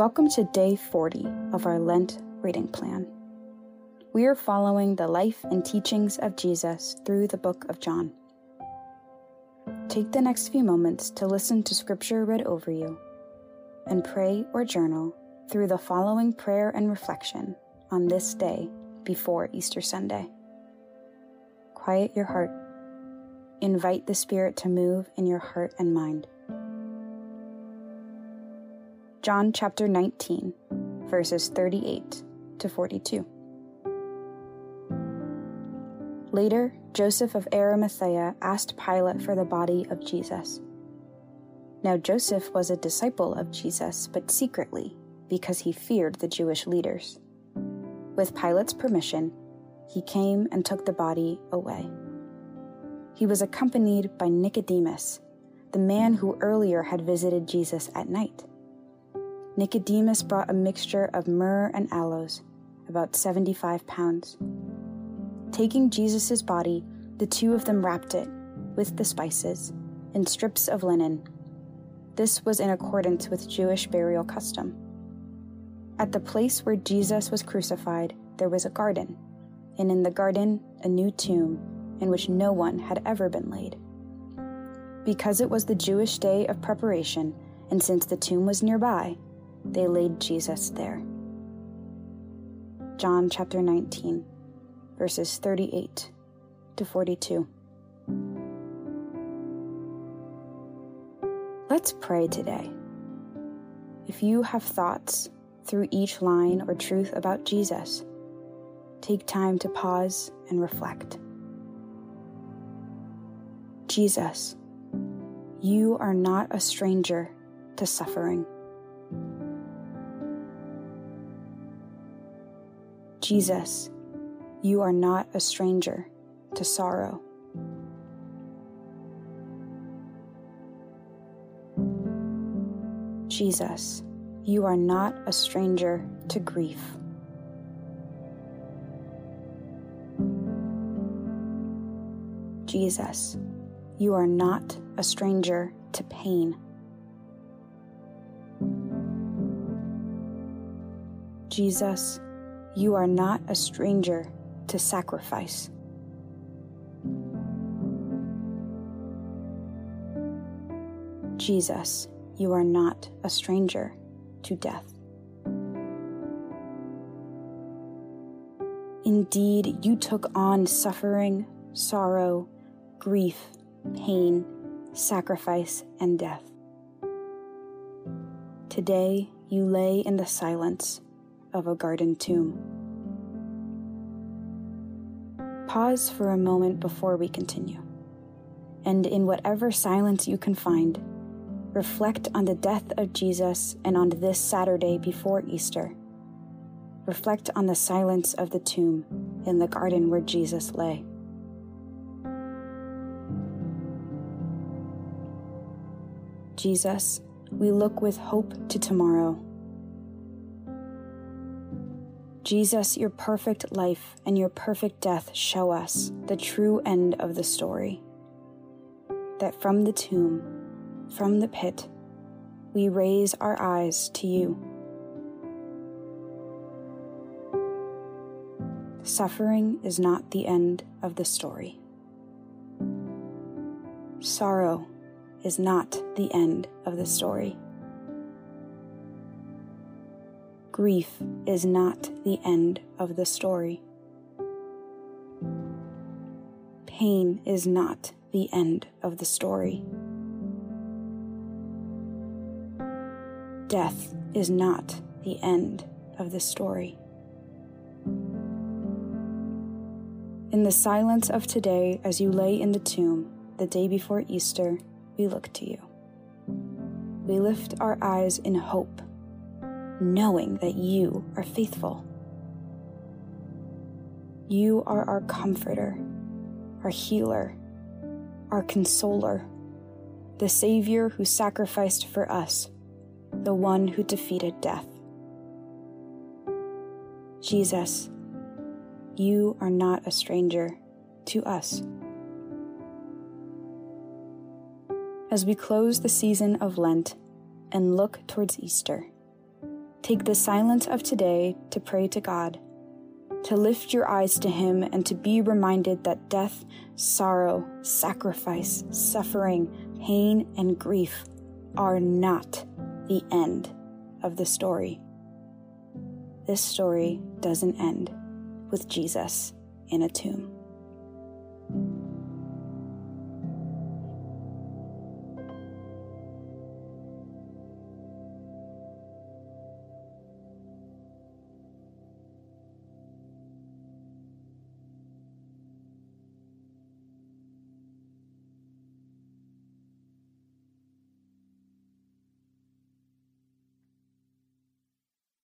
Welcome to day 40 of our Lent reading plan. We are following the life and teachings of Jesus through the book of John. Take the next few moments to listen to scripture read over you and pray or journal through the following prayer and reflection on this day before Easter Sunday. Quiet your heart. Invite the Spirit to move in your heart and mind. John chapter 19, verses 38 to 42. Later, Joseph of Arimathea asked Pilate for the body of Jesus. Now, Joseph was a disciple of Jesus, but secretly, because he feared the Jewish leaders. With Pilate's permission, he came and took the body away. He was accompanied by Nicodemus, the man who earlier had visited Jesus at night. Nicodemus brought a mixture of myrrh and aloes, about 75 pounds. Taking Jesus' body, the two of them wrapped it, with the spices, in strips of linen. This was in accordance with Jewish burial custom. At the place where Jesus was crucified, there was a garden, and in the garden, a new tomb in which no one had ever been laid. Because it was the Jewish day of preparation, and since the tomb was nearby, they laid Jesus there. John chapter 19, verses 38 to 42. Let's pray today. If you have thoughts through each line or truth about Jesus, take time to pause and reflect. Jesus, you are not a stranger to suffering. Jesus, you are not a stranger to sorrow. Jesus, you are not a stranger to grief. Jesus, you are not a stranger to pain. Jesus, you are not a stranger to sacrifice. Jesus, you are not a stranger to death. Indeed, you took on suffering, sorrow, grief, pain, sacrifice, and death. Today, you lay in the silence of a garden tomb. Pause for a moment before we continue, and in whatever silence you can find, reflect on the death of Jesus and on this Saturday before Easter. Reflect on the silence of the tomb in the garden where Jesus lay. Jesus, we look with hope to tomorrow Jesus, your perfect life and your perfect death show us the true end of the story. That from the tomb, from the pit, we raise our eyes to you. Suffering is not the end of the story. Sorrow is not the end of the story. Grief is not the end of the story. Pain is not the end of the story. Death is not the end of the story. In the silence of today, as you lay in the tomb the day before Easter, we look to you. We lift our eyes in hope knowing that you are faithful. You are our comforter, our healer, our consoler, the Savior who sacrificed for us, the one who defeated death. Jesus, you are not a stranger to us. As we close the season of Lent and look towards Easter, Take the silence of today to pray to God, to lift your eyes to Him, and to be reminded that death, sorrow, sacrifice, suffering, pain, and grief are not the end of the story. This story doesn't end with Jesus in a tomb.